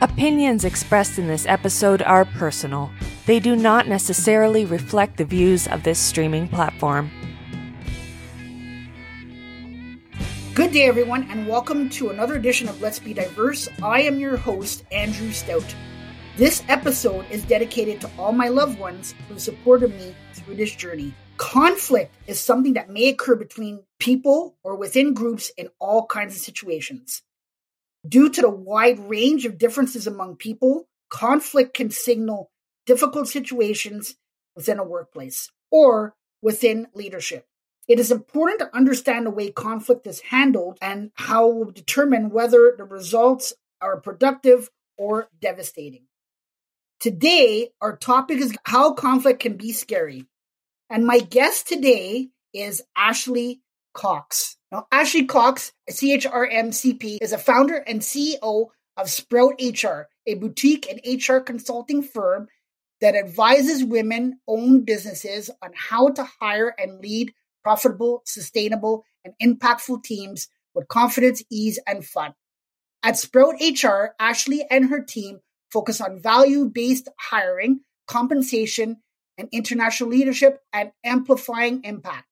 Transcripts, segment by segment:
Opinions expressed in this episode are personal. They do not necessarily reflect the views of this streaming platform. Good day, everyone, and welcome to another edition of Let's Be Diverse. I am your host, Andrew Stout. This episode is dedicated to all my loved ones who supported me through this journey. Conflict is something that may occur between people or within groups in all kinds of situations. Due to the wide range of differences among people, conflict can signal difficult situations within a workplace or within leadership. It is important to understand the way conflict is handled and how it will determine whether the results are productive or devastating. Today, our topic is how conflict can be scary. And my guest today is Ashley Cox. Now, Ashley Cox, SHRM-CP, is a founder and CEO of Sprout HR, a boutique and HR consulting firm that advises women owned businesses on how to hire and lead profitable, sustainable, and impactful teams with confidence, ease, and fun. At Sprout HR, Ashley and her team focus on value based hiring, compensation, and international leadership and amplifying impact.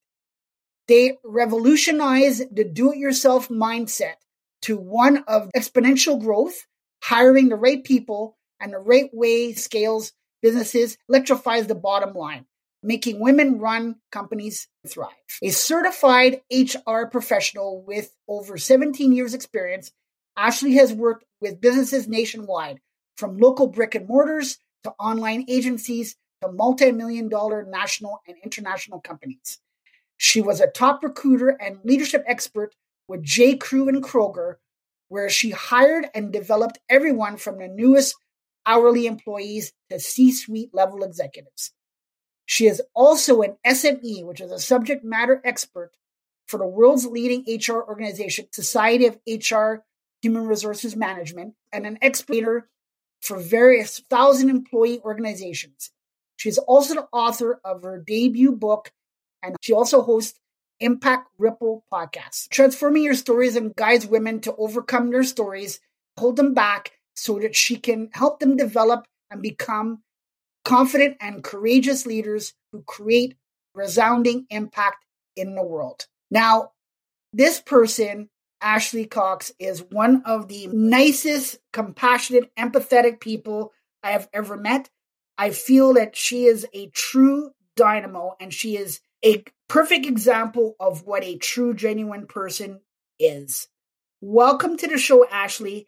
They revolutionize the do it yourself mindset to one of exponential growth, hiring the right people and the right way scales businesses, electrifies the bottom line, making women run companies thrive. A certified HR professional with over 17 years experience, Ashley has worked with businesses nationwide, from local brick and mortars to online agencies to multi-million dollar national and international companies. She was a top recruiter and leadership expert with J. Crew and Kroger, where she hired and developed everyone from the newest hourly employees to C suite level executives. She is also an SME, which is a subject matter expert for the world's leading HR organization, Society of HR Human Resources Management, and an expert for various thousand employee organizations. She is also the author of her debut book, and she also hosts Impact Ripple podcast, transforming your stories and guides women to overcome their stories, hold them back so that she can help them develop and become confident and courageous leaders who create resounding impact in the world. Now, this person, Ashley Cox, is one of the nicest, compassionate, empathetic people I have ever met. I feel that she is a true dynamo and she is a perfect example of what a true, genuine person is. Welcome to the show, Ashley.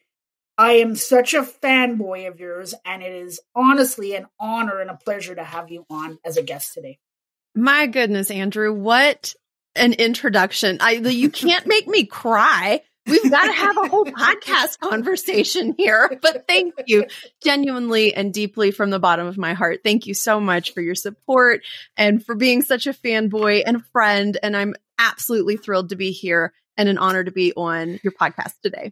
I am such a fanboy of yours, and it is honestly an honor and a pleasure to have you on as a guest today. My goodness, Andrew, what an introduction. I you can't make me cry. We've got to have a whole podcast conversation here. But thank you genuinely and deeply from the bottom of my heart. Thank you so much for your support and for being such a fanboy and a friend. And I'm absolutely thrilled to be here and an honor to be on your podcast today.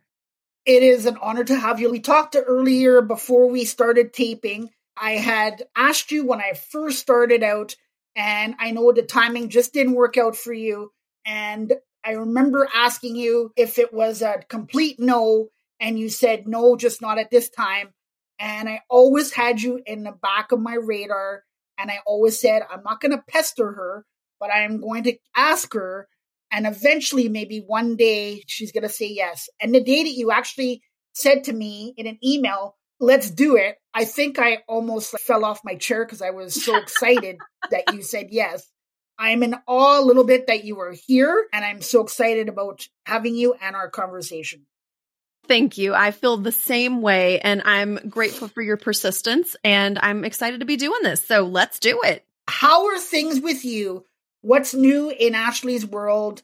It is an honor to have you. We talked to earlier before we started taping. I had asked you when I first started out, and I know the timing just didn't work out for you. And I remember asking you if it was a complete no, and you said no, just not at this time. And I always had you in the back of my radar. And I always said, I'm not going to pester her, but I am going to ask her. And eventually, maybe one day, she's going to say yes. And the day that you actually said to me in an email, let's do it, I think I almost fell off my chair because I was so excited that you said yes. I'm in awe a little bit that you are here, and I'm so excited about having you and our conversation. Thank you. I feel the same way, and I'm grateful for your persistence, and I'm excited to be doing this. So let's do it. How are things with you? What's new in Ashley's world?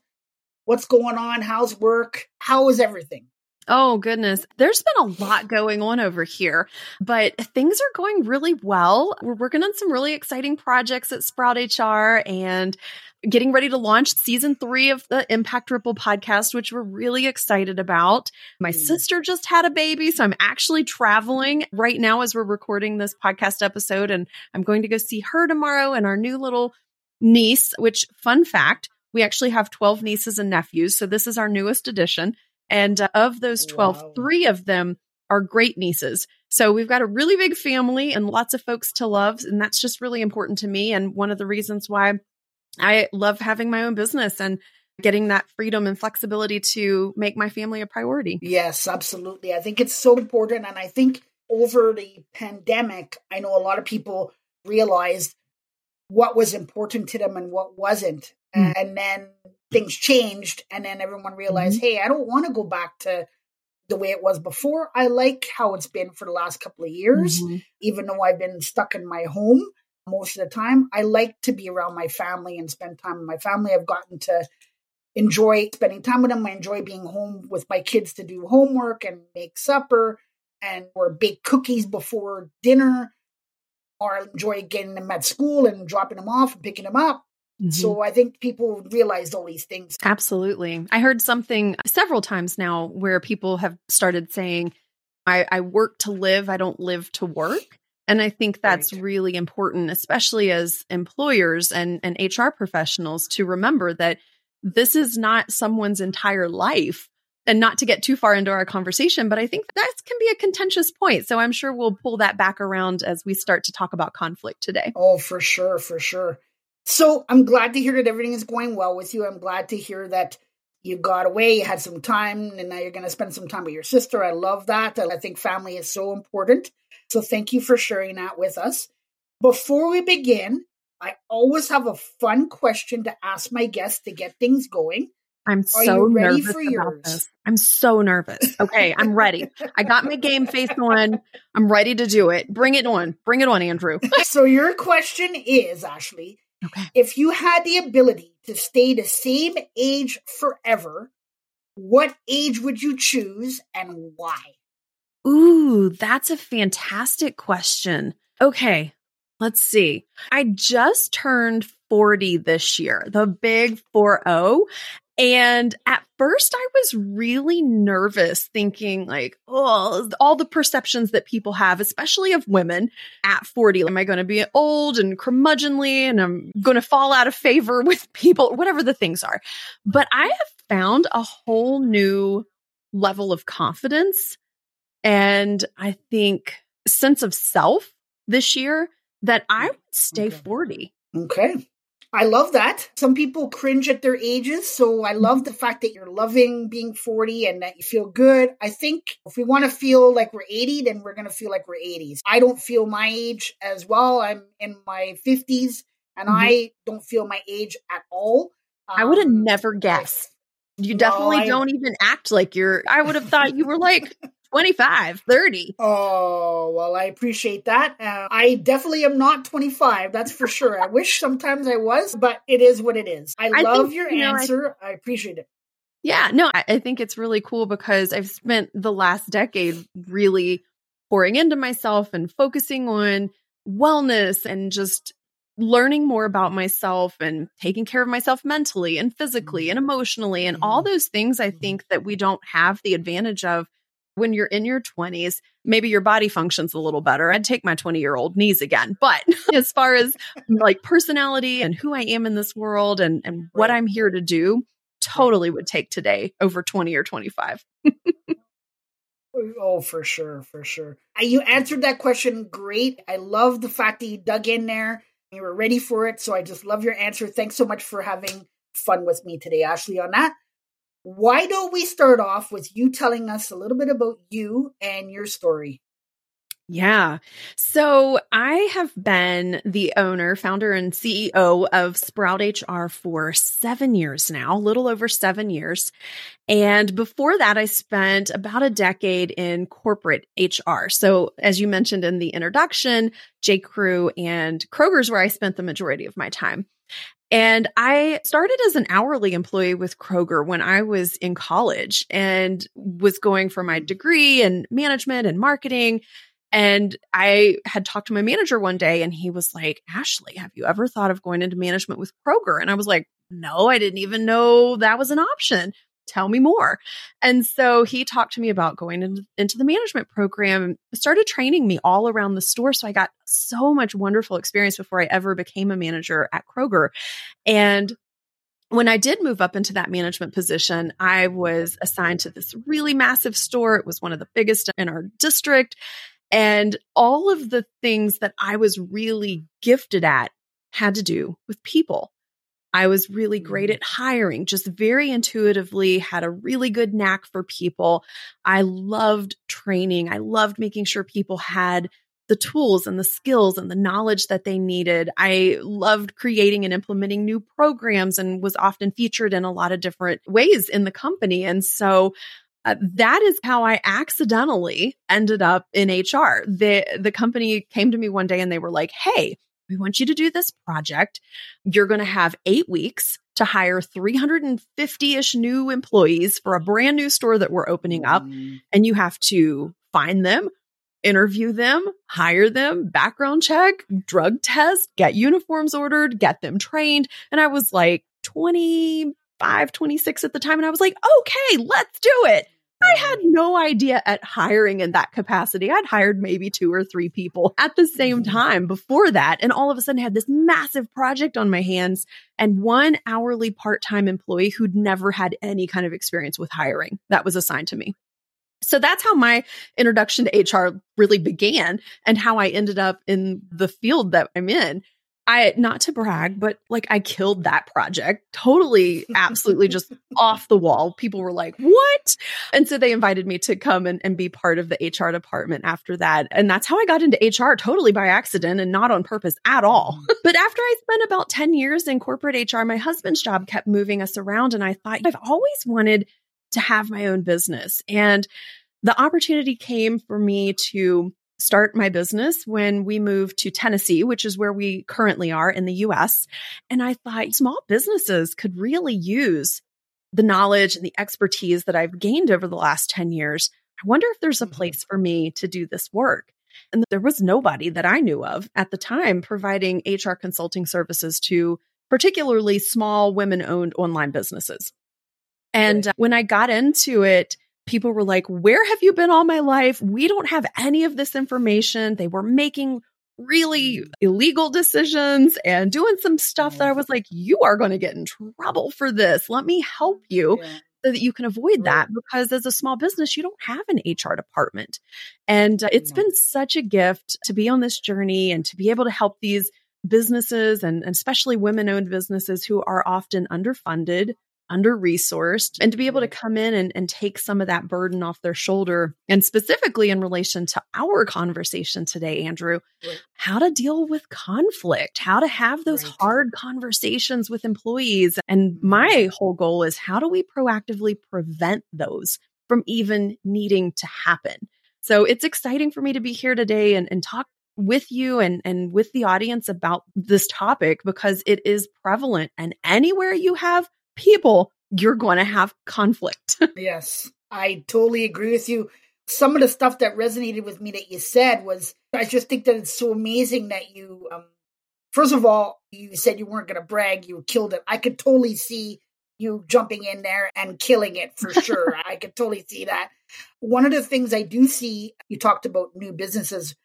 What's going on? How's work? How is everything? Oh, goodness. There's been a lot going on over here, but things are going really well. We're working on some really exciting projects at Sprout HR and getting ready to launch season three of the Impact Ripple podcast, which we're really excited about. My mm. sister just had a baby, so I'm actually traveling right now as we're recording this podcast episode, and I'm going to go see her tomorrow and our new little niece, which, fun fact, we actually have 12 nieces and nephews. So this is our newest addition. And uh, of those 12, wow. three of them are great nieces. So we've got a really big family and lots of folks to love. And that's just really important to me. And one of the reasons why I love having my own business and getting that freedom and flexibility to make my family a priority. Yes, absolutely. I think it's so important. And I think over the pandemic, I know a lot of people realized what was important to them and what wasn't. Mm-hmm. And then things changed. And then everyone realized, mm-hmm. hey, I don't want to go back to the way it was before. I like how it's been for the last couple of years, mm-hmm. even though I've been stuck in my home most of the time. I like to be around my family and spend time with my family. I've gotten to enjoy spending time with them. I enjoy being home with my kids to do homework and make supper and or bake cookies before dinner. Or I enjoy getting them at school and dropping them off and picking them up. Mm-hmm. So I think people realized all these things. Absolutely. I heard something several times now where people have started saying, I, I work to live, I don't live to work. And I think that's right. really important, especially as employers and, and HR professionals, to remember that this is not someone's entire life. And not to get too far into our conversation, but I think that can be a contentious point. So I'm sure we'll pull that back around as we start to talk about conflict today. Oh, for sure, for sure. So I'm glad to hear that everything is going well with you. I'm glad to hear that you got away, you had some time, and now you're going to spend some time with your sister. I love that. I think family is so important. So thank you for sharing that with us. Before we begin, I always have a fun question to ask my guests to get things going. I'm so ready nervous for yours? This. I'm so nervous. Okay, I'm ready. I got my game face on. I'm ready to do it. Bring it on. Bring it on, Andrew. so your question is, Ashley, okay. if you had the ability to stay the same age forever, what age would you choose and why? Ooh, that's a fantastic question. Okay, let's see. I just turned 40 this year, the big 4 0. And at first, I was really nervous, thinking, like, oh, all the perceptions that people have, especially of women at 40. Am I going to be old and curmudgeonly and I'm going to fall out of favor with people, whatever the things are? But I have found a whole new level of confidence and I think sense of self this year that I would stay okay. 40. Okay. I love that. Some people cringe at their ages. So I love the fact that you're loving being 40 and that you feel good. I think if we want to feel like we're 80, then we're going to feel like we're 80s. I don't feel my age as well. I'm in my 50s and mm-hmm. I don't feel my age at all. Um, I would have never guessed. You definitely no, I, don't even act like you're. I would have thought you were like 25, 30. Oh, well, I appreciate that. Uh, I definitely am not 25, that's for sure. I wish sometimes I was, but it is what it is. I, I love think, your you know, answer. I, I appreciate it. Yeah, no, I, I think it's really cool because I've spent the last decade really pouring into myself and focusing on wellness and just learning more about myself and taking care of myself mentally and physically and mm-hmm. emotionally and all mm-hmm. those things I mm-hmm. think that we don't have the advantage of when you're in your 20s, maybe your body functions a little better. I'd take my 20 year old knees again. But as far as like personality and who I am in this world and, and what I'm here to do, totally would take today over 20 or 25. oh, for sure. For sure. Uh, you answered that question great. I love the fact that you dug in there. You were ready for it. So I just love your answer. Thanks so much for having fun with me today, Ashley, on that why don't we start off with you telling us a little bit about you and your story? Yeah. So I have been the owner, founder, and CEO of Sprout HR for seven years now, a little over seven years. And before that, I spent about a decade in corporate HR. So as you mentioned in the introduction, J. Crew and Kroger's where I spent the majority of my time. And I started as an hourly employee with Kroger when I was in college and was going for my degree in management and marketing. And I had talked to my manager one day and he was like, Ashley, have you ever thought of going into management with Kroger? And I was like, no, I didn't even know that was an option tell me more. And so he talked to me about going into, into the management program, started training me all around the store. So I got so much wonderful experience before I ever became a manager at Kroger. And when I did move up into that management position, I was assigned to this really massive store. It was one of the biggest in our district. And all of the things that I was really gifted at had to do with people. I was really great mm. at hiring, just very intuitively, had a really good knack for people. I loved training. I loved making sure people had the tools and the skills and the knowledge that they needed. I loved creating and implementing new programs and was often featured in a lot of different ways in the company. And so uh, that is how I accidentally ended up in HR. The the company came to me one day and they were like, "Hey, we want you to do this project. You're going to have 8 weeks to hire 350ish new employees for a brand new store that we're opening up mm. and you have to find them, interview them, hire them, background check, drug test, get uniforms ordered, get them trained." And I was like 25, 26 at the time and I was like, "Okay, let's do it." I had no idea at hiring in that capacity. I'd hired maybe two or three people at the same mm-hmm. time before that. And all of a sudden had this massive project on my hands and one hourly part time employee who'd never had any kind of experience with hiring that was assigned to me. So that's how my introduction to HR really began and how I ended up in the field that I'm in. I not to brag, but like I killed that project totally, absolutely just off the wall. People were like, what? And so they invited me to come and, and be part of the HR department after that. And that's how I got into HR totally by accident and not on purpose at all. Mm. but after I spent about 10 years in corporate HR, my husband's job kept moving us around. And I thought, I've always wanted to have my own business. And the opportunity came for me to start my business when we moved to Tennessee, which is where we currently are in the US. And I thought small businesses could really use the knowledge and the expertise that I've gained over the last 10 years. I wonder if there's a mm-hmm. place for me to do this work. And there was nobody that I knew of at the time providing HR consulting services to particularly small women owned online businesses. And when I got into it, people were like, Where have you been all my life? We don't have any of this information. They were making really mm. illegal decisions and doing some stuff that I was like, You are going to get in trouble for this. Let me help you. Yeah. So that you can avoid that because as a small business, you don't have an HR department. And uh, it's yeah. been such a gift to be on this journey and to be able to help these businesses and, and especially women owned businesses who are often underfunded, under resourced and to be able to come in and, and take some of that burden off their shoulder. And specifically in relation to our conversation today, Andrew, right. how to deal with conflict, how to have those right. hard conversations with employees. And my whole goal is how do we proactively prevent those from even needing to happen? So it's exciting for me to be here today and, and talk with you and, and with the audience about this topic because it is prevalent. And anywhere you have people, you're going to have conflict. yes, I totally agree with you. Some of the stuff that resonated with me that you said was I just think that it's so amazing that you, um, first of all, you said you weren't going to brag, you killed it. I could totally see you jumping in there and killing it for sure. I could totally see that. One of the things I do see, you talked about new businesses.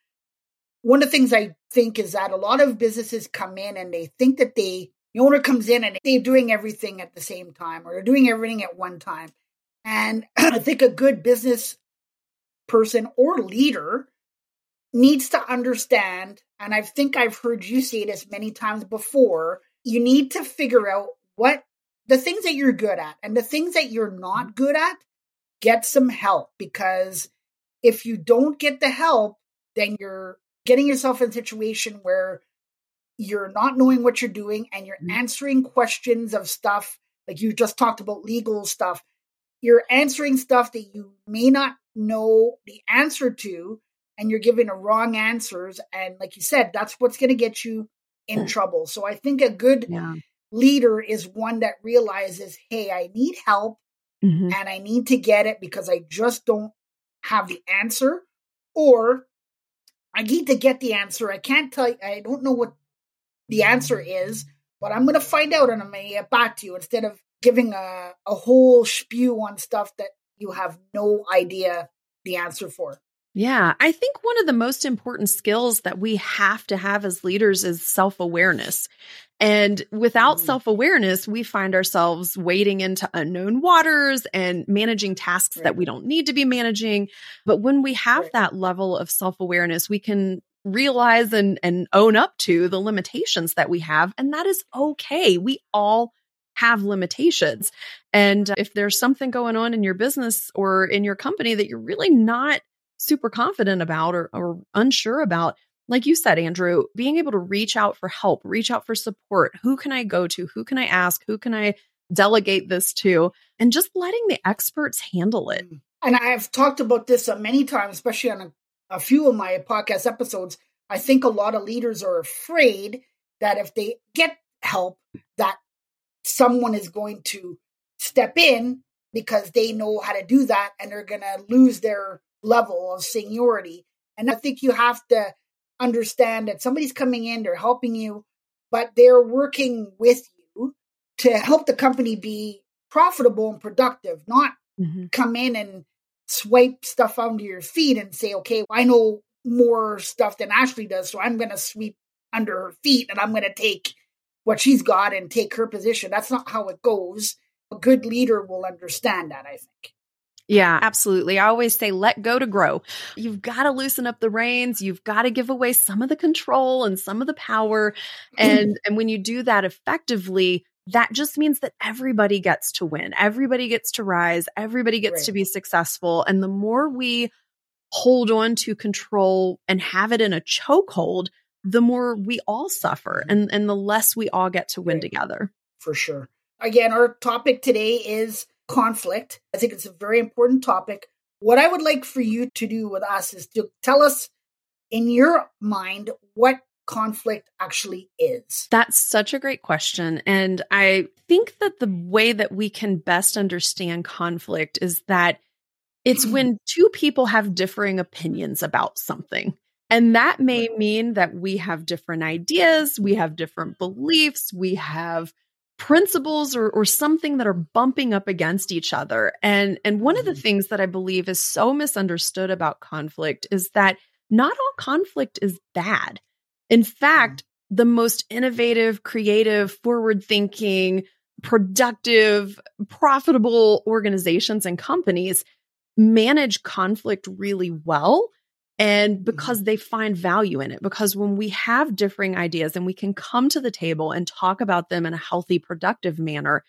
One of the things I think is that a lot of businesses come in and they think that they the owner comes in and they're doing everything at the same time or they're doing everything at one time. And I think a good business person or leader needs to understand, and I think I've heard you say this many times before, you need to figure out what the things that you're good at and the things that you're not mm-hmm. good at, get some help because if you don't get the help, then you're getting yourself in a situation where you're not knowing what you're doing and you're mm-hmm. answering questions of stuff like you just talked about legal stuff you're answering stuff that you may not know the answer to and you're giving the wrong answers and like you said that's what's going to get you in trouble so i think a good yeah. leader is one that realizes hey i need help mm-hmm. and i need to get it because i just don't have the answer or i need to get the answer i can't tell you i don't know what the answer is, but I'm going to find out and I'm going to get back to you instead of giving a, a whole spew on stuff that you have no idea the answer for. Yeah, I think one of the most important skills that we have to have as leaders is self awareness. And without mm. self awareness, we find ourselves wading into unknown waters and managing tasks right. that we don't need to be managing. But when we have right. that level of self awareness, we can realize and, and own up to the limitations that we have. And that is okay. We all have limitations. And if there's something going on in your business or in your company that you're really not super confident about or, or unsure about, like you said, Andrew, being able to reach out for help, reach out for support. Who can I go to? Who can I ask? Who can I delegate this to? And just letting the experts handle it. Mm. And I've talked about this many times, especially on a, a few of my podcast episodes. I think a lot of leaders are afraid that if they get help, that someone is going to step in because they know how to do that and they're going to lose their level of seniority. And I think you have to understand that somebody's coming in, they're helping you, but they're working with you to help the company be profitable and productive, not mm-hmm. come in and swipe stuff under your feet and say, okay, I know more stuff than Ashley does, so I'm going to sweep under her feet and I'm going to take what she's got and take her position. That's not how it goes. A good leader will understand that, I think. Yeah, absolutely. I always say let go to grow. You've got to loosen up the reins. You've got to give away some of the control and some of the power. And and when you do that effectively, that just means that everybody gets to win. Everybody gets to rise. Everybody gets right. to be successful. And the more we hold on to control and have it in a chokehold, the more we all suffer mm-hmm. and, and the less we all get to win right. together. For sure. Again, our topic today is conflict. I think it's a very important topic. What I would like for you to do with us is to tell us in your mind what conflict actually is? That's such a great question. And I think that the way that we can best understand conflict is that it's when two people have differing opinions about something. And that may mean that we have different ideas, we have different beliefs, we have principles or, or something that are bumping up against each other. And, and one of the mm-hmm. things that I believe is so misunderstood about conflict is that not all conflict is bad. In fact, mm-hmm. the most innovative, creative, forward thinking, productive, profitable organizations and companies manage conflict really well and because they find value in it. Because when we have differing ideas and we can come to the table and talk about them in a healthy, productive manner,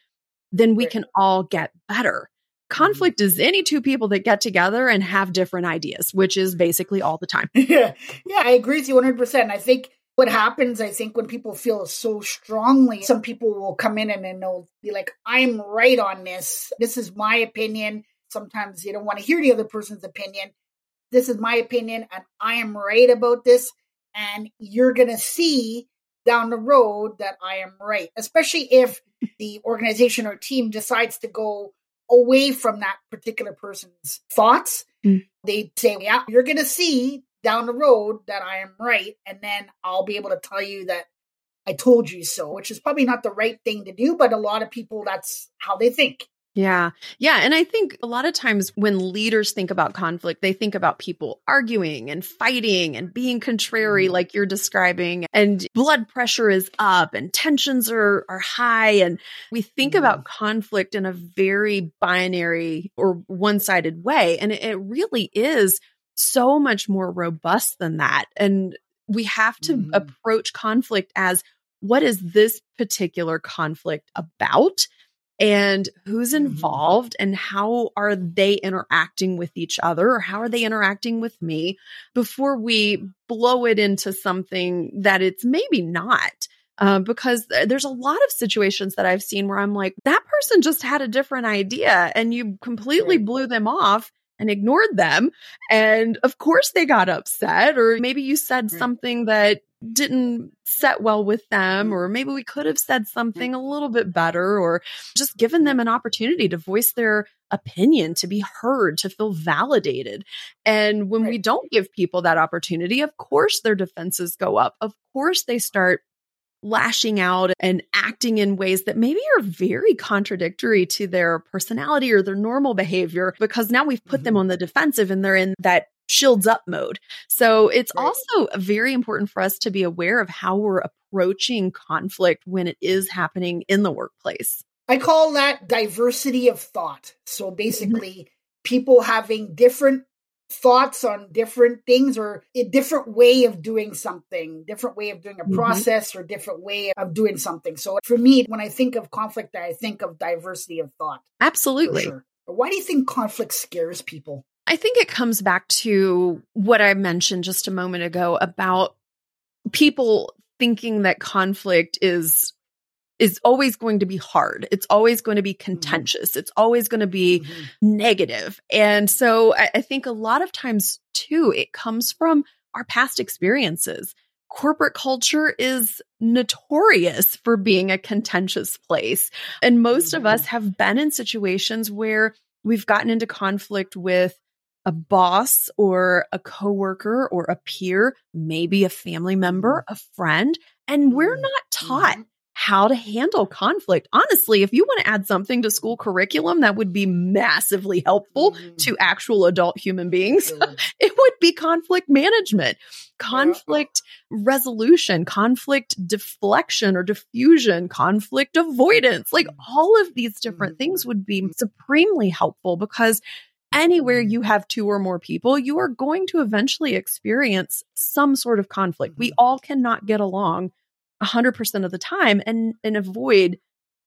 then we can all get better. Conflict is any two people that get together and have different ideas, which is basically all the time. yeah, yeah, I agree with you 100%. I think what happens, I think, when people feel so strongly, some people will come in and then they'll be like, I'm right on this. This is my opinion. Sometimes you don't want to hear the other person's opinion this is my opinion and I am right about this. And you're going to see down the road that I am right, especially if the organization or team decides to go away from that particular person's thoughts. Mm. They say, Yeah, you're going to see down the road that I am right. And then I'll be able to tell you that I told you so, which is probably not the right thing to do, but a lot of people, that's how they think. Yeah. Yeah. And I think a lot of times when leaders think about conflict, they think about people arguing and fighting and being contrary, mm-hmm. like you're describing, and blood pressure is up and tensions are, are high. And we think mm. about conflict in a very binary or one sided way. And it, it really is so much more robust than that. And we have to mm. approach conflict as what is this particular conflict about? And who's mm-hmm. involved and how are they interacting with each other or how are they interacting with me before we blow it into something that it's maybe not. Uh, because there's a lot of situations that I've seen where I'm like, that person just had a different idea and you completely blew them off and ignored them. And of course they got upset, or maybe you said mm. something that didn't set well with them, or maybe we could have said mm. something a little bit better, or just given them mm. an opportunity to voice their opinion, to be heard, to feel validated. And when we don't give people that opportunity, of course their defenses go up. Of course they start lashing out and acting in ways that maybe are very contradictory to their personality or their normal behavior because now we've put mm-hmm. them on the defensive and they're in that shields up mode. So it's Right. also very important for us to be aware of how we're approaching conflict when it is happening in the workplace. I call that diversity of thought. So basically, people having different thoughts on different things or a different way of doing something, different way of doing a Mhm. process or different way of doing something. So for me, when I think of conflict, I think of diversity of thought. Absolutely. sure. Why do you think conflict scares people? I think it comes back to what I mentioned just a moment ago about people thinking that conflict is is always going to be hard. It's always going to be contentious. It's always going to be Mhm. negative. And so I, I think a lot of times too, it comes from our past experiences. Corporate culture is notorious for being a contentious place. And most of Mhm. us have been in situations where we've gotten into conflict with a boss or a coworker or a peer, maybe a family member, a friend, and we're not taught Mhm. How to handle conflict. Honestly, if you want to add something to school curriculum that would be massively helpful Mhm. to actual adult human beings, It would. it would be conflict management, conflict resolution, conflict deflection or diffusion, conflict avoidance. Like all of these different Mhm. things would be supremely helpful because anywhere you have two or more people, you are going to eventually experience some sort of conflict. We Mhm. all cannot get along 100% of the time and and avoid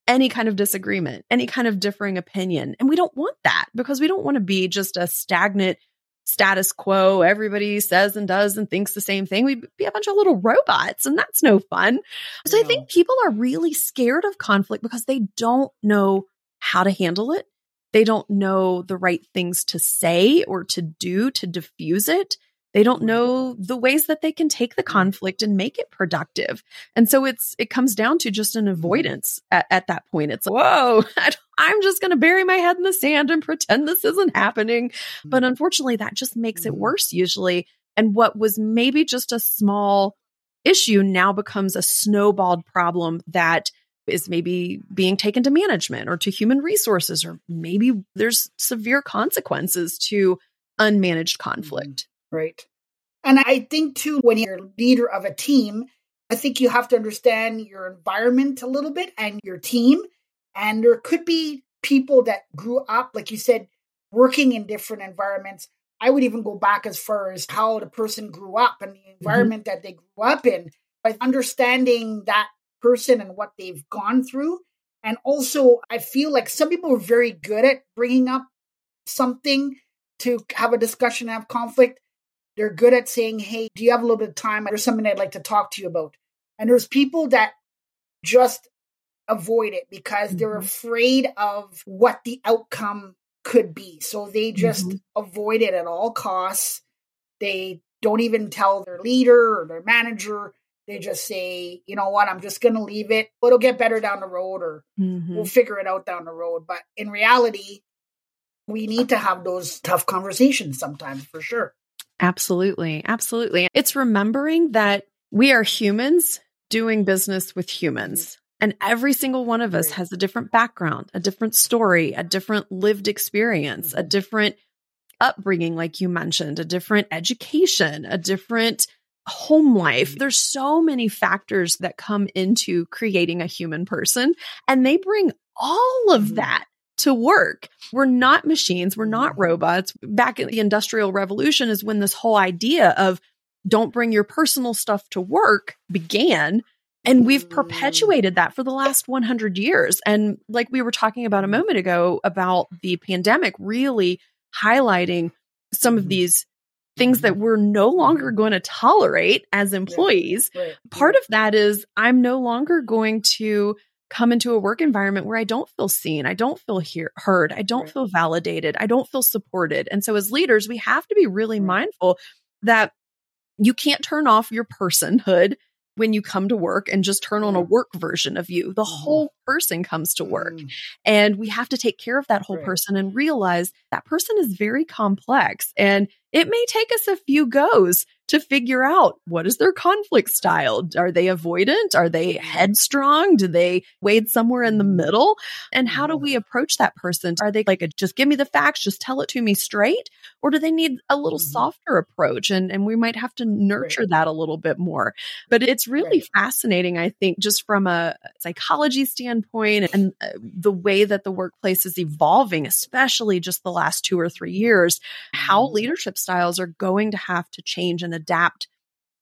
any kind of disagreement, any kind of differing opinion. And we don't want that because we don't want to be just a stagnant status quo. Everybody says and does and thinks the same thing. We'd be a bunch of little robots, and that's no fun. So I think people are really scared of conflict because they don't know how to handle it. They don't know the right things to say or to do to diffuse it. They don't know the ways that they can take the mm-hmm. conflict and make it productive. And so it's it comes down to just an mm-hmm. avoidance at, at that point. It's like, whoa, I'm just going to bury my head in the sand and pretend this isn't happening. Mm-hmm. But unfortunately, that just makes it worse usually. And what was maybe just a small issue now becomes a snowballed problem that is maybe being taken to management or to human resources, or maybe there's severe consequences to unmanaged conflict. Right. And I think too, when you're leader of a team, I think you have to understand your environment a little bit and your team. And there could be people that grew up, like you said, working in different environments. I would even go back as far as how the person grew up and the mm-hmm. environment that they grew up in, by understanding that person and what they've gone through. And also, I feel like some people are very good at bringing up something to have a discussion, have conflict. They're good at saying, Hey, do you have a little bit of time? There's something I'd like to talk to you about. And there's people that just avoid it because they're Mhm. afraid of what the outcome could be. So they just Mhm. avoid it at all costs. They don't even tell their leader or their manager. They just say, you know what, I'm just going to leave it. It'll get better down the road or Mhm. we'll figure it out down the road. But in reality, we need to have those tough conversations sometimes for sure. Absolutely. Absolutely. It's remembering that we are humans doing business with humans. And every single one of us has a different background, a different story, a different lived experience, a Mhm. different upbringing, like you mentioned, a different education, a different home life. Mhm. There's so many factors that come into creating a human person, and they bring all of Mhm. that to work. We're not machines, we're not Mhm. robots. Back in the Industrial Revolution is when this whole idea of don't bring your personal stuff to work began. And we've Mm. perpetuated that for the last 100 years. And like we were talking about a moment ago about the pandemic really highlighting some of Mhm. these things that we're no longer going to tolerate as employees. Part of that is I'm no longer going to come into a work environment where I don't feel seen, I don't feel hear- heard, I don't Right. feel validated, I don't feel supported. And so as leaders, we have to be really Right. mindful that you can't turn off your personhood when you come to work and just turn on a work version of you. The Mhm. whole person comes to work. Mm. And we have to take care of that whole person and realize that person is very complex. And it may take us a few goes to figure out what is their conflict style. Are they avoidant? Are they headstrong? Do they wade somewhere in the middle? And how do Mhm. we approach that person? Are they like, a, just give me the facts, just tell it to me straight? Or do they need a little Mhm. softer approach? And, and we might have to nurture Right. that a little bit more. But it's really Right. fascinating, I think, just from a psychology standpoint and uh, the way that the workplace is evolving, especially just the last two or three years, how leadership styles are going to have to change and adapt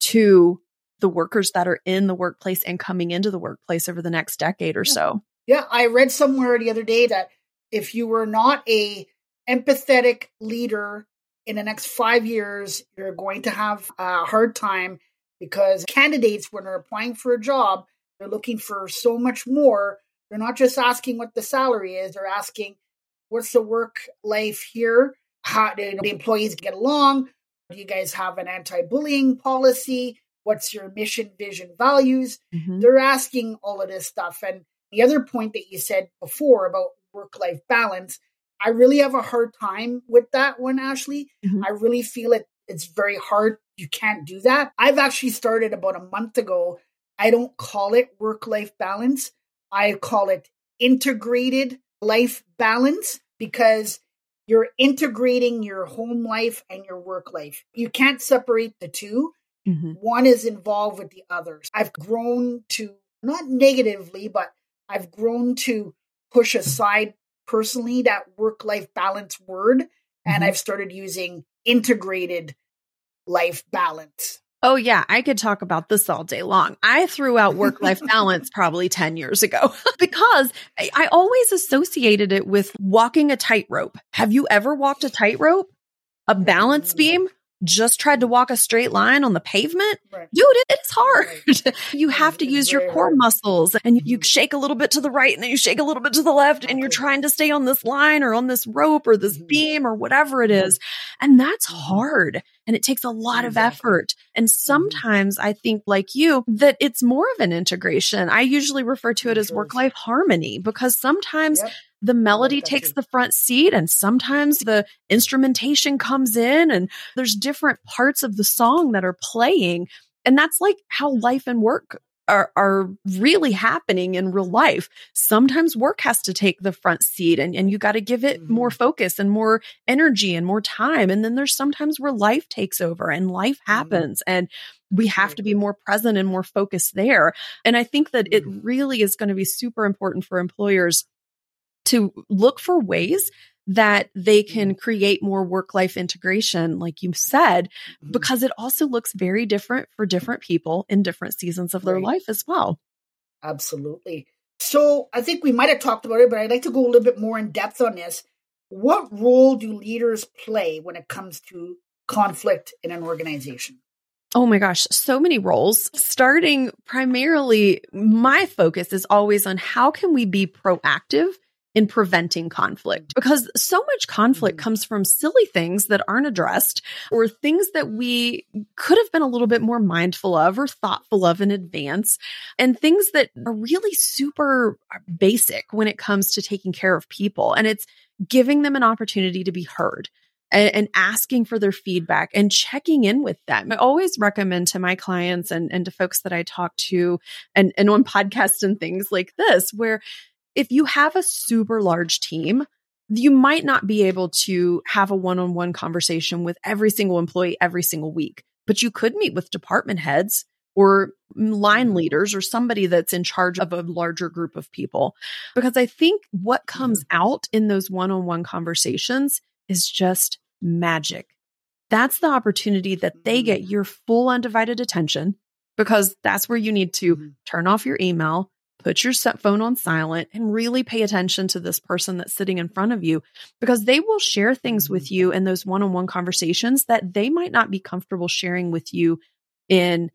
to the workers that are in the workplace and coming into the workplace over the next decade or Yeah. so. Yeah, I read somewhere the other day that if you were not a empathetic leader in the next five years, you're going to have a hard time because candidates, when they're applying for a job, they're looking for so much more. They're not just asking what the salary is; they're asking what's the work life here. How do the employees get along? Do you guys have an anti-bullying policy? What's your mission, vision, values? Mhm. they're asking all of this stuff. And the other point that you said before about work life balance, I really have a hard time with that one, Ashley. Mhm. I really feel it it's very hard. You can't do that. I've actually started about a month ago. I don't call it work life balance. I call it integrated life balance because you're integrating your home life and your work life. You can't separate the two Mhm. one is involved with the others. I've grown to, not negatively, but I've grown to push aside personally that work life balance word. And Mhm. I've started using integrated life balance. Oh, yeah. I could talk about this all day long. I threw out work life balance probably 10 years ago because I, I always associated it with walking a tightrope. Have you ever walked a tightrope? A balance mm. beam? Just tried to walk a straight line on the pavement? Right. Dude, it, it's hard. you have to use your core muscles and you, Mhm. shake a little bit to the right and then you shake a little bit to the left and you're trying to stay on this line or on this rope or this Mhm. beam or whatever it Mhm. And that's hard and it takes a lot of effort. And sometimes I think, like you, that it's more of an integration. I usually refer to it as work life harmony because sometimes Yep. The melody takes the front seat and sometimes the instrumentation comes in and there's different parts of the song that are playing. And that's like how life and work are, are really happening in real life. Sometimes work has to take the front seat and, and you got to give it Mhm. more focus and more energy and more time. And then there's sometimes where life takes over and life Mm-hmm. happens and we have to be more present and more focused there. And I think that it Mhm. really is going to be super important for employers to look for ways that they Mm-hmm. can create more work life integration, like you said, Mhm. because it also looks very different for different people in different seasons of their Right. life as well. Absolutely. So I think we might have talked about it, but I'd like to go a little bit more in depth on this. What role do leaders play when it comes to conflict in an organization? Oh my gosh, so many roles. Starting primarily, my focus is always on how can we be proactive in preventing conflict because so much conflict Mhm. comes from silly things that aren't addressed or things that we could have been a little bit more mindful of or thoughtful of in advance and things that are really super basic when it comes to taking care of people and it's giving them an opportunity to be heard and, and asking for their feedback and checking in with them. I always recommend to my clients and, and to folks that I talk to and, and on podcasts and things like this, where if you have a super large team, you might not be able to have a one on one conversation with every single employee every single week, but you could meet with department heads or line mm-hmm. leaders or somebody that's in charge of a larger group of people. Because I think what mm-hmm. comes out in those one on one conversations is just magic. That's the opportunity that they mm-hmm. get your full undivided attention because that's where you need to turn off your email, put your phone on silent, and really pay attention to this person that's sitting in front of you because they will share things with you in those one on one conversations that they might not be comfortable sharing with you in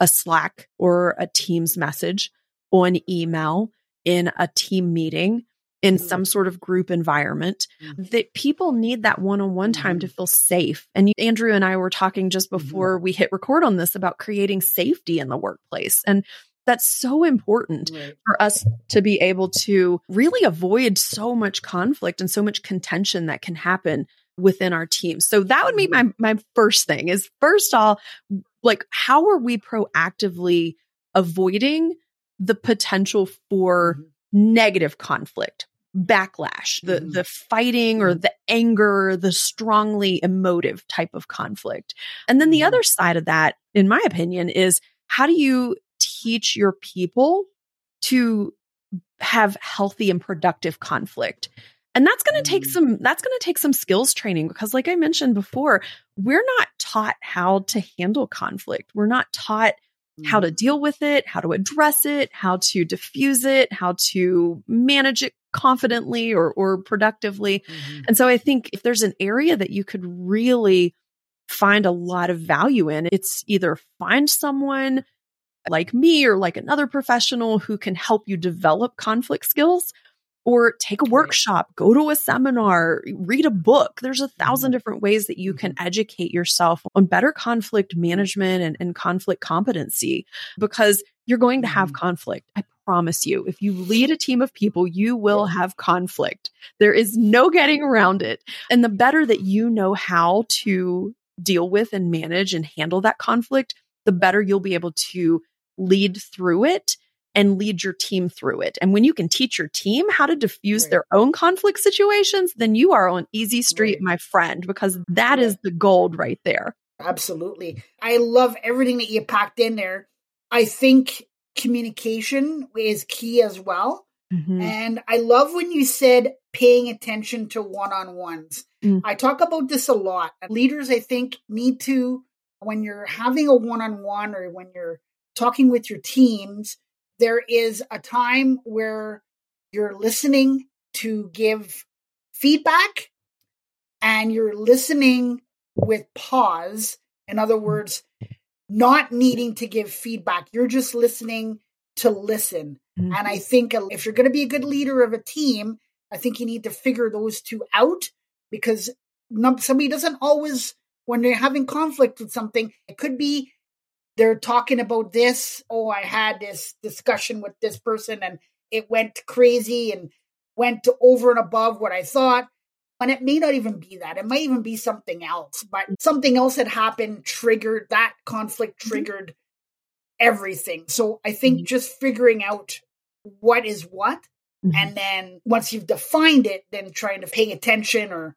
a Slack or a Teams message, on email, in a team meeting, in Mhm. some sort of group environment. Mhm. That people need that one on one time to feel safe. And Andrew and I were talking just before we hit record on this about creating safety in the workplace. And that's so important Right. for us to be able to really avoid so much conflict and so much contention that can happen within our team. So that would be my my first thing is first all like how are we proactively avoiding the potential for Mhm. negative conflict backlash, the Mhm. the fighting or the anger, the strongly emotive type of conflict. And then the Mhm. other side of that, in my opinion, is how do you teach your people to have healthy and productive conflict? And that's going to take Mhm. some that's going to take some skills training because like I mentioned before, we're not taught how to handle conflict. We're not taught how to deal with it, how to address it, how to diffuse it, how to manage it confidently or, or productively. Mhm. And so I think if there's an area that you could really find a lot of value in, it's either find someone like me or like another professional who can help you develop conflict skills or take a workshop, go to a seminar, read a book. There's a Mm-hmm. thousand different ways that you can educate yourself on better conflict management and, and conflict competency because you're going to have Mhm. conflict. I promise you. If you lead a team of people, you will have conflict. There is no getting around it. And the better that you know how to deal with and manage and handle that conflict, the better you'll be able to lead through it and lead your team through it. And when you can teach your team how to diffuse Right. their own conflict situations, then you are on easy street, Right. my friend, because that is the gold right there. Absolutely. I love everything that you packed in there. I think communication is key as well. Mhm. And I love when you said paying attention to one on ones. Mm. I talk about this a lot. Leaders, I think, need to, when you're having a one on one or when you're talking with your teams, there is a time where you're listening to give feedback and you're listening with pause. In other words, not needing to give feedback. You're just listening to listen. Mhm. And I think if you're going to be a good leader of a team, I think you need to figure those two out because somebody doesn't always, when they're having conflict with something, it could be they're talking about this. Oh, I had this discussion with this person and it went crazy and went over and above what I thought. And it may not even be that. It might even be something else, but something else had happened, triggered that conflict, Mhm. triggered everything. So I think Mhm. just figuring out what is what, Mhm. and then once you've defined it, then trying to pay attention or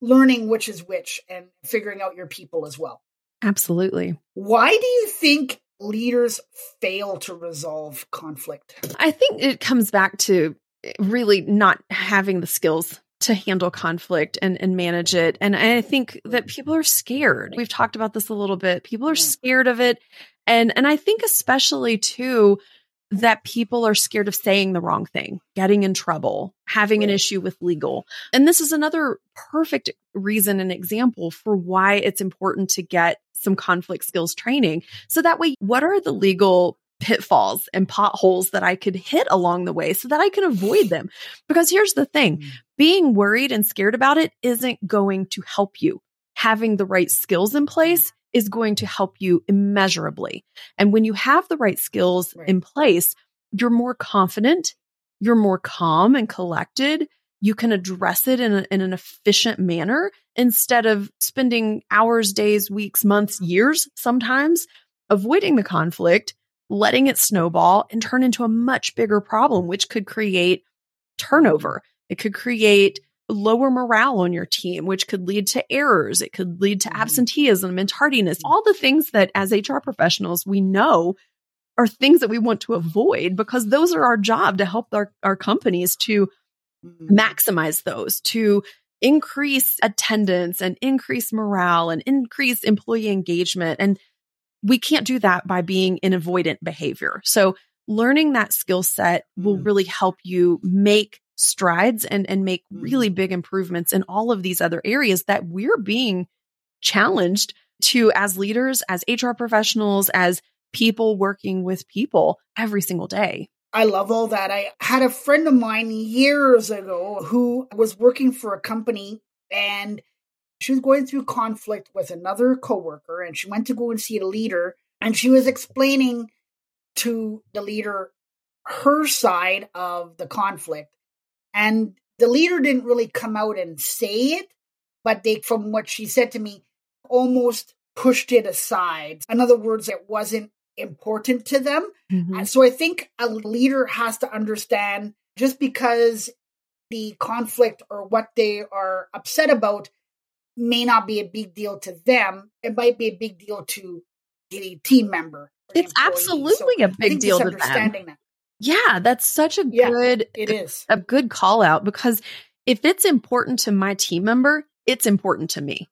learning which is which and figuring out your people as well. Absolutely. Why do you think leaders fail to resolve conflict? I think it comes back to eh, really not having the skills to handle conflict and, and manage it. And I think that people are scared. We've talked about this a little bit. People are scared of it. And and I think especially too that people are scared of saying the wrong thing, getting in trouble, having an issue with legal. And this is another perfect reason and example for why it's important to get some conflict skills training. So that way, what are the legal pitfalls and potholes that I could hit along the way so that I can avoid them? Because here's the thing Mm. being worried and scared about it isn't going to help you. Having the right skills in place is going to help you immeasurably. And when you have the right skills Right. in place, you're more confident, you're more calm and collected. You can address it in, a, in an efficient manner instead of spending hours, days, weeks, months, years sometimes avoiding the conflict, letting it snowball and turn into a much bigger problem, which could create turnover. It could create lower morale on your team, which could lead to errors. It could lead to Mhm. absenteeism and tardiness. All the things that as HR professionals we know are things that we want to avoid because those are our job to help our, our companies to Mm. maximize those, to increase attendance and increase morale and increase employee engagement. And we can't do that by being in avoidant behavior. So learning that skill set will really help you make strides and, and make Mhm. really big improvements in all of these other areas that we're being challenged to as leaders, as HR professionals, as people working with people every single day. I love all that. I had a friend of mine years ago who was working for a company and she was going through conflict with another coworker and she went to go and see a leader and she was explaining to the leader her side of the conflict and the leader didn't really come out and say it but they from what she said to me almost pushed it aside in other words it wasn't important to them Mm-hmm. and so I think a leader has to understand just because the conflict or what they are upset about may not be a big deal to them. It might be a big deal to the team member. It's absolutely so a big deal to them. That. Yeah, that's such a yeah, good it is a good call out because if it's important to my team member, it's important to me.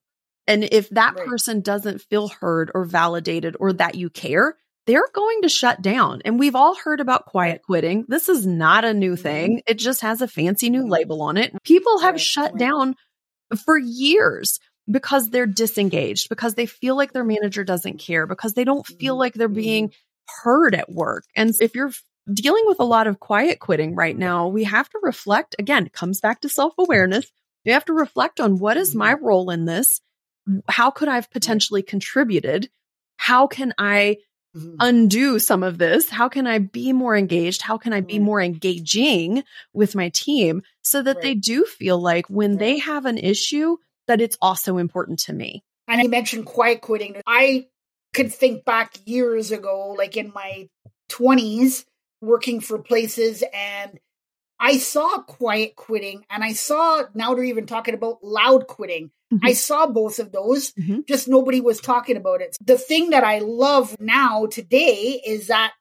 And if that right. person doesn't feel heard or validated or that you care, they're going to shut down. And we've all heard about quiet quitting. This is not a new mm-hmm. thing. It just has a fancy new mm-hmm. label on it. People have right. shut down for years because they're disengaged, because they feel like their manager doesn't care, because they don't feel mm-hmm. like they're being heard at work. And if you're dealing with a lot of quiet quitting right now, we have to reflect again, it comes back to self awareness. You have to reflect on what is my role in this? How could I have potentially contributed? How can I mm-hmm. undo some of this? How can I be more engaged? How can I be more engaging with my team so that right. they do feel like when right. they have an issue, that it's also important to me? And I mentioned quiet quitting. I could think back years ago, like in my 20s, working for places and I saw quiet quitting and I saw now they're even talking about loud quitting. Mm-hmm. I saw both of those, mm-hmm. just nobody was talking about it. The thing that I love now today is that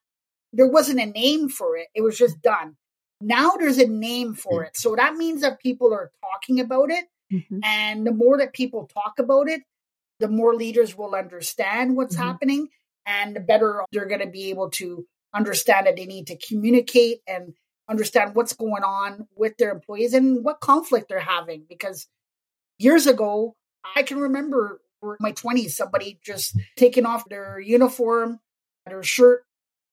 there wasn't a name for it, it was just done. Now there's a name for mm-hmm. it. So that means that people are talking about it. Mm-hmm. And the more that people talk about it, the more leaders will understand what's mm-hmm. happening and the better they're going to be able to understand that they need to communicate and understand what's going on with their employees and what conflict they're having. Because years ago, I can remember in my 20s, somebody just taking off their uniform, their shirt,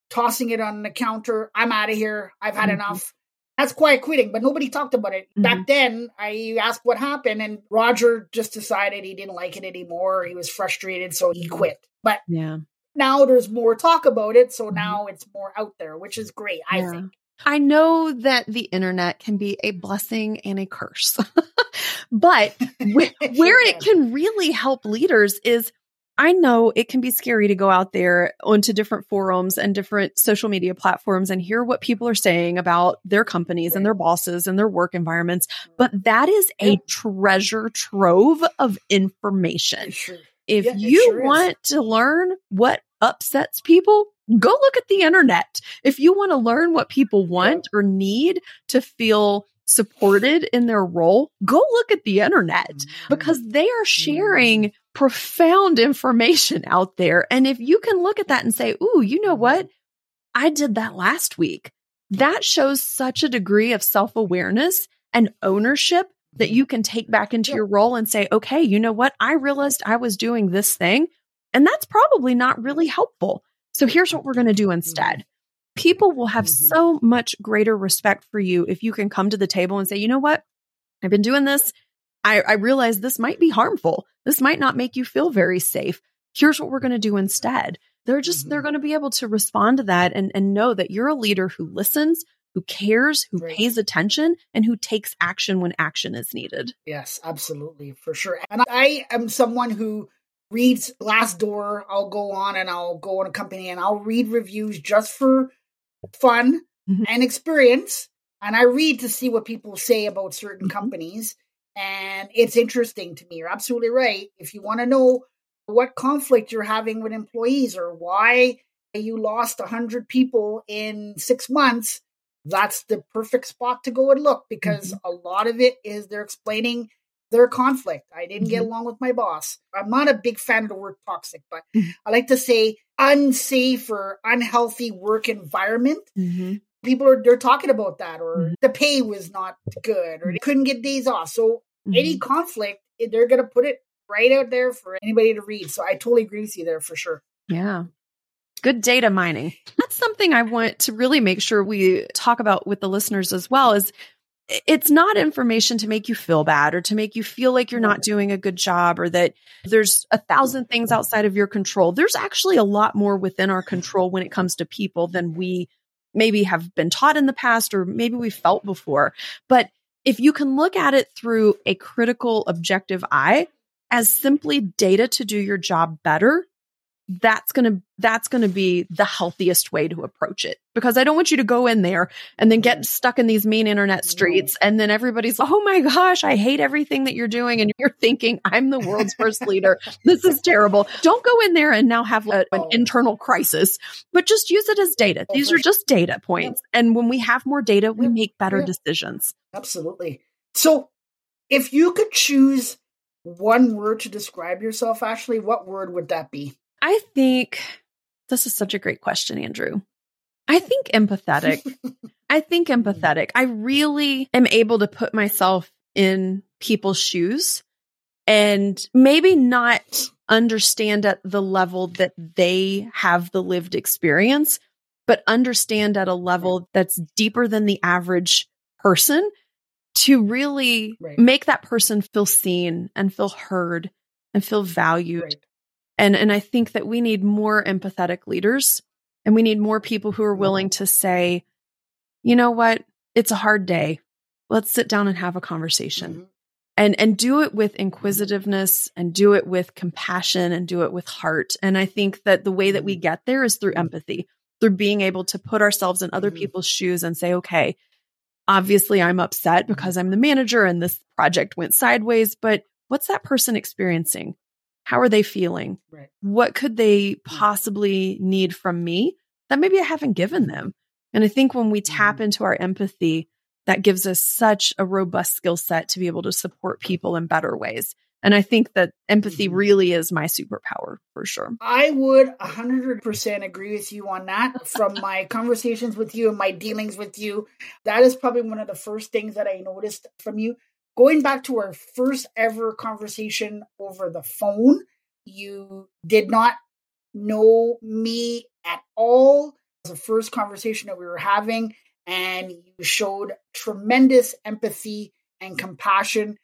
tossing it on the counter. I'm out of here. I've had mm-hmm. enough. That's quiet quitting, but nobody talked about it. Mm-hmm. Back then, I asked what happened, and Roger just decided he didn't like it anymore. He was frustrated, so he quit. But yeah. Now there's more talk about it, so mm-hmm. now it's more out there, which is great, I yeah. think. I know that the internet can be a blessing and a curse, but where, where it can really help leaders is I know it can be scary to go out there onto different forums and different social media platforms and hear what people are saying about their companies and their bosses and their work environments. But that is a treasure trove of information. If yeah, you sure want is. to learn what upsets people, go look at the internet. If you want to learn what people want or need to feel supported in their role, go look at the internet mm-hmm. because they are sharing mm-hmm. profound information out there. And if you can look at that and say, Ooh, you know what? I did that last week. That shows such a degree of self awareness and ownership that you can take back into your role and say, okay, you know what? I realized I was doing this thing and that's probably not really helpful. So here's what we're going to do instead. People will have mm-hmm. so much greater respect for you if you can come to the table and say, you know what? I've been doing this. I, I realize this might be harmful. This might not make you feel very safe. Here's what we're going to do instead. They're just, mm-hmm. they're going to be able to respond to that and, and know that you're a leader who listens, who cares, who right. pays attention, and who takes action when action is needed. Yes, absolutely, for sure. And I am someone who reads Glassdoor. I'll go on and I'll go on a company and I'll read reviews just for fun mm-hmm. and experience. And I read to see what people say about certain mm-hmm. companies. And it's interesting to me. You're absolutely right. If you want to know what conflict you're having with employees or why you lost 100 people in six months, that's the perfect spot to go and look because mm-hmm. a lot of it is they're explaining their conflict. I didn't mm-hmm. get along with my boss. I'm not a big fan of the word toxic, but mm-hmm. I like to say unsafe or unhealthy work environment. Mm-hmm. People are they're talking about that, or mm-hmm. the pay was not good, or they couldn't get days off. So any mm-hmm. conflict, eh, they're gonna put it right out there for anybody to read. So I totally agree with you there for sure. Yeah. Good data mining. That's something I want to really make sure we talk about with the listeners as well is it's not information to make you feel bad or to make you feel like you're not doing a good job or that there's a thousand things outside of your control. There's actually a lot more within our control when it comes to people than we maybe have been taught in the past or maybe we felt before. But if you can look at it through a critical, objective eye as simply data to do your job better, that's going to that's going to be the healthiest way to approach it. Because i don't want you to go in there and then get mm-hmm. stuck in these mean internet streets and then everybody's oh my gosh i hate everything that you're doing and you're thinking i'm the world's worst leader. This is terrible. Don't go in there and now have an internal crisis but just use it as data. These are just data points and when we have more data we make better decisions. Absolutely. So if you could choose one word to describe yourself ashley what word would that be I think this is such a great question, Andrew. I think empathetic. I think empathetic. I really am able to put myself in people's shoes and maybe not understand at the level that they have the lived experience, but understand at a level that's deeper than the average person to really right. make that person feel seen and feel heard and feel valued. Right. And, and I think that we need more empathetic leaders and we need more people who are willing to say, you know what? It's a hard day. Let's sit down and have a conversation. Mm-hmm. And and do it with inquisitiveness and do it with compassion and do it with heart. And I think that the way that we mm-hmm. get there is through empathy, through being able to put ourselves in other mm-hmm. people's shoes and say, okay, obviously I'm upset mm-hmm. because I'm the manager and this project went sideways, but what's that person experiencing? How are they feeling? Right. What could they mm. possibly need from me that maybe I haven't given them? And I think when we tap mm-hmm. into our empathy, that gives us such a robust skill set to be able to support people in better ways. And I think that empathy mm-hmm. really is my superpower for sure. I would 100% agree with you on that. From my conversations with you and my dealings with you, that is probably one of the first things that I noticed from you going back to our first ever conversation over the phone, you did not know me at all. It was the first conversation that we were having, and you showed tremendous empathy and compassion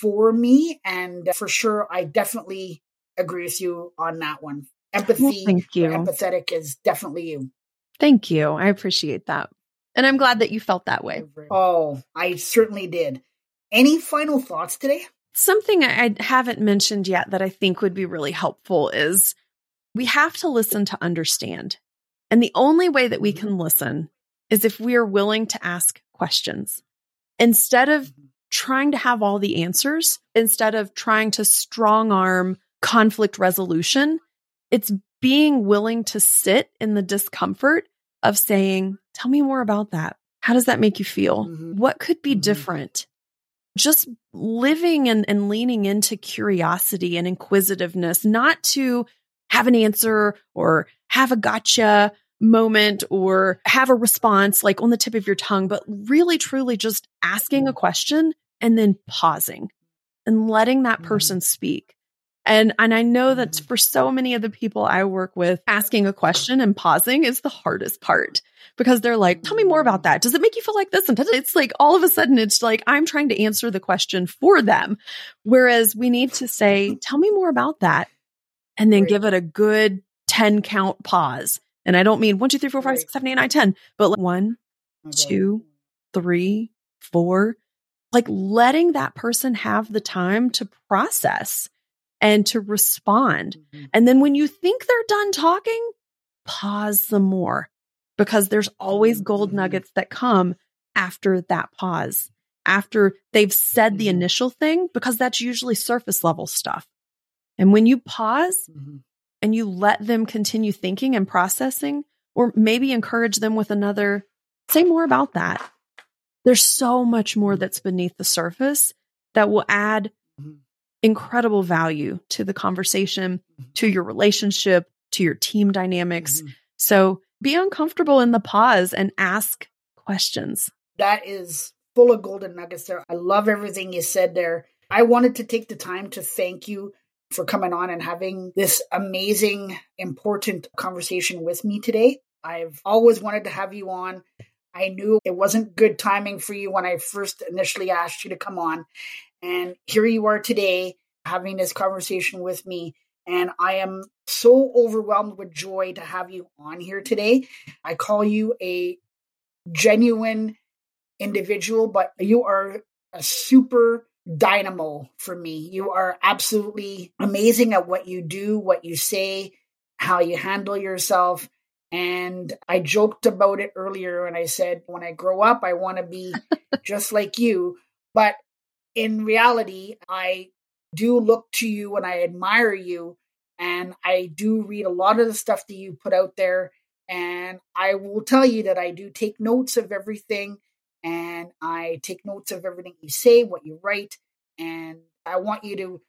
for me. And for sure, I definitely agree with you on that one. Empathy, well, thank you. empathetic is definitely you. Thank you. I appreciate that. And I'm glad that you felt that way. Oh, I certainly did. Any final thoughts today? Something I haven't mentioned yet that I think would be really helpful is we have to listen to understand. And the only way that we mm-hmm. can listen is if we are willing to ask questions. Instead of mm-hmm. trying to have all the answers, instead of trying to strong arm conflict resolution, it's being willing to sit in the discomfort of saying, Tell me more about that. How does that make you feel? Mm-hmm. What could be mm-hmm. different? Just living and, and leaning into curiosity and inquisitiveness, not to have an answer or have a gotcha moment or have a response like on the tip of your tongue, but really truly just asking a question and then pausing and letting that mm-hmm. person speak. And and I know that for so many of the people I work with, asking a question and pausing is the hardest part because they're like, tell me more about that. Does it make you feel like this? And it's like all of a sudden it's like I'm trying to answer the question for them. Whereas we need to say, tell me more about that. And then right. give it a good 10 count pause. And I don't mean one, two, three, four, five, right. six, seven, eight, nine, 10, but like one, okay. two, three, four, like letting that person have the time to process and to respond. Mm-hmm. And then when you think they're done talking, pause some more because there's always gold mm-hmm. nuggets that come after that pause, after they've said the mm-hmm. initial thing, because that's usually surface level stuff. And when you pause mm-hmm. and you let them continue thinking and processing, or maybe encourage them with another, say more about that. There's so much more mm-hmm. that's beneath the surface that will add. Incredible value to the conversation, to your relationship, to your team dynamics. Mm-hmm. So be uncomfortable in the pause and ask questions. That is full of golden nuggets there. I love everything you said there. I wanted to take the time to thank you for coming on and having this amazing, important conversation with me today. I've always wanted to have you on. I knew it wasn't good timing for you when I first initially asked you to come on. And here you are today having this conversation with me. And I am so overwhelmed with joy to have you on here today. I call you a genuine individual, but you are a super dynamo for me. You are absolutely amazing at what you do, what you say. how you handle yourself. And I joked about it earlier and I said, when I grow up, I want to be just like you. But in reality, I do look to you and I admire you. And I do read a lot of the stuff that you put out there. And I will tell you that I do take notes of everything and I take notes of everything you say, what you write. And I want you to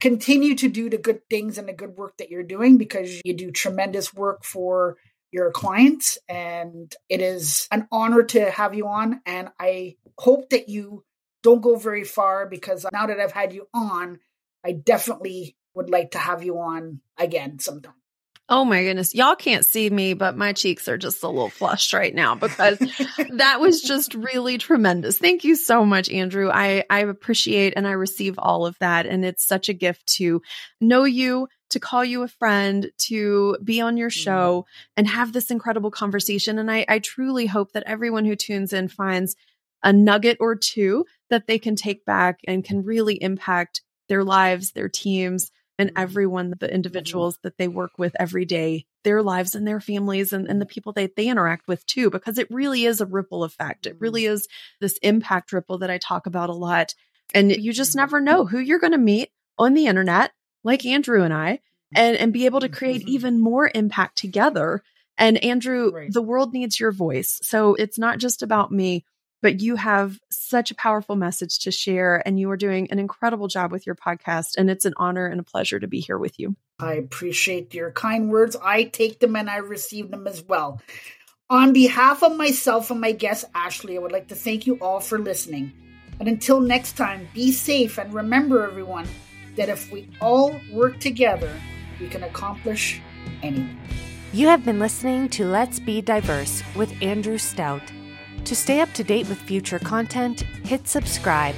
continue to do the good things and the good work that you're doing because you do tremendous work for your clients. And it is an honor to have you on. And I hope that you don't go very far because now that I've had you on, I definitely would like to have you on again sometime. Oh my goodness. Y'all can't see me, but my cheeks are just a little flushed right now because that was just really tremendous. Thank you so much, Andrew. I, I appreciate and I receive all of that. And it's such a gift to know you, to call you a friend, to be on your mm-hmm. show and have this incredible conversation. And I, I truly hope that everyone who tunes in finds a nugget or two that they can take back and can really impact their lives, their teams, and mm-hmm. everyone, the mm-hmm. individuals that they work with every day, their lives and their families and, and the people that they interact with too, because it really is a ripple effect. It really mm-hmm. is this impact ripple that I talk about a lot. And you just never know who you're going to meet on the internet, like Andrew and I, and, and be able to create even more impact together. And Andrew, right. the world needs your voice. So it's not just about me but you have such a powerful message to share and you are doing an incredible job with your podcast and it's an honor and a pleasure to be here with you. I appreciate your kind words. I take them and I receive them as well. On behalf of myself and my guest Ashley, I would like to thank you all for listening. And until next time, be safe and remember everyone that if we all work together, we can accomplish anything. You have been listening to Let's Be Diverse with Andrew Stout. To stay up to date with future content, hit subscribe